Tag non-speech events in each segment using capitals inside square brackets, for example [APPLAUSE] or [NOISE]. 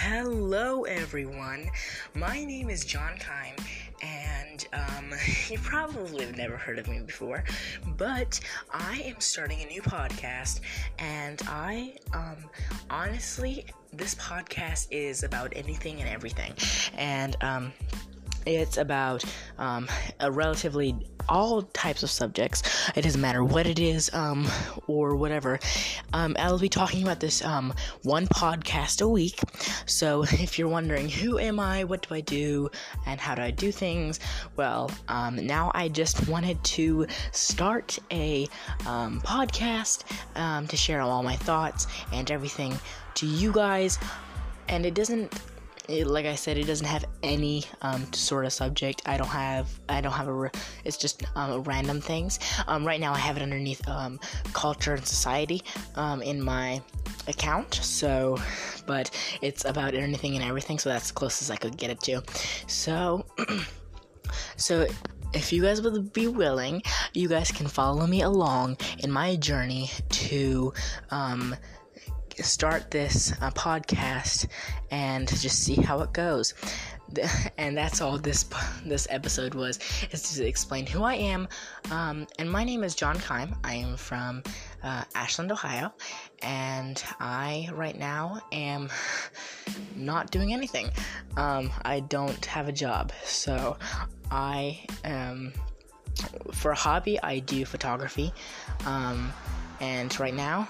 Hello, everyone. My name is John Keim, and um, [LAUGHS] you probably have never heard of me before, but I am starting a new podcast, and I, um, honestly, this podcast is about anything and everything, and um, it's about um, a relatively all types of subjects. It doesn't matter what it is um, or whatever. Um, I'll be talking about this um, one podcast a week. So [LAUGHS] if you're wondering who am I, what do I do, and how do I do things, well, um, now I just wanted to start a um, podcast to share all my thoughts and everything to you guys. And it doesn't it, like I said, it doesn't have any um, sort of subject. I don't have, I don't have a. It's just um, random things. Um, right now, I have it underneath um, culture and society um, in my account. So, but it's about anything and everything. So that's the closest I could get it to. So, [CLEARS THROAT] so if you guys would be willing, you guys can follow me along in my journey to um, start this uh, podcast and just see how it goes. [LAUGHS] And that's all this [LAUGHS] this episode was is to explain who I am. Um, and my name is John Keim. I am from uh, Ashland, Ohio, and I right now am [LAUGHS] not doing anything. Um, I don't have a job, so I am for a hobby. I do photography, um, and right now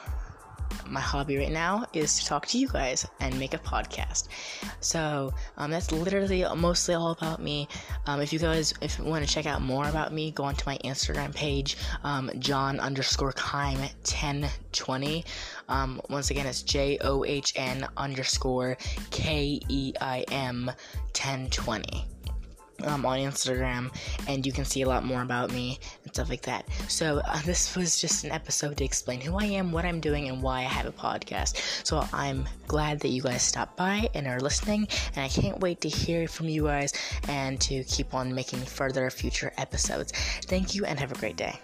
my hobby right now is to talk to you guys and make a podcast. So um, that's literally mostly all about me. Um, if you guys if you want to check out more about me, go onto my Instagram page, um, John underscore Keim 1020. Um, once again, it's J O H N underscore K E I M 1020 um, on Instagram, and you can see a lot more about me stuff like that. So, uh, [LAUGHS] this was just an episode to explain who I am, what I'm doing, and why I have a podcast. So, I'm glad that you guys stopped by and are listening, and I can't wait to hear from you guys and to keep on making further future episodes. Thank you, and have a great day.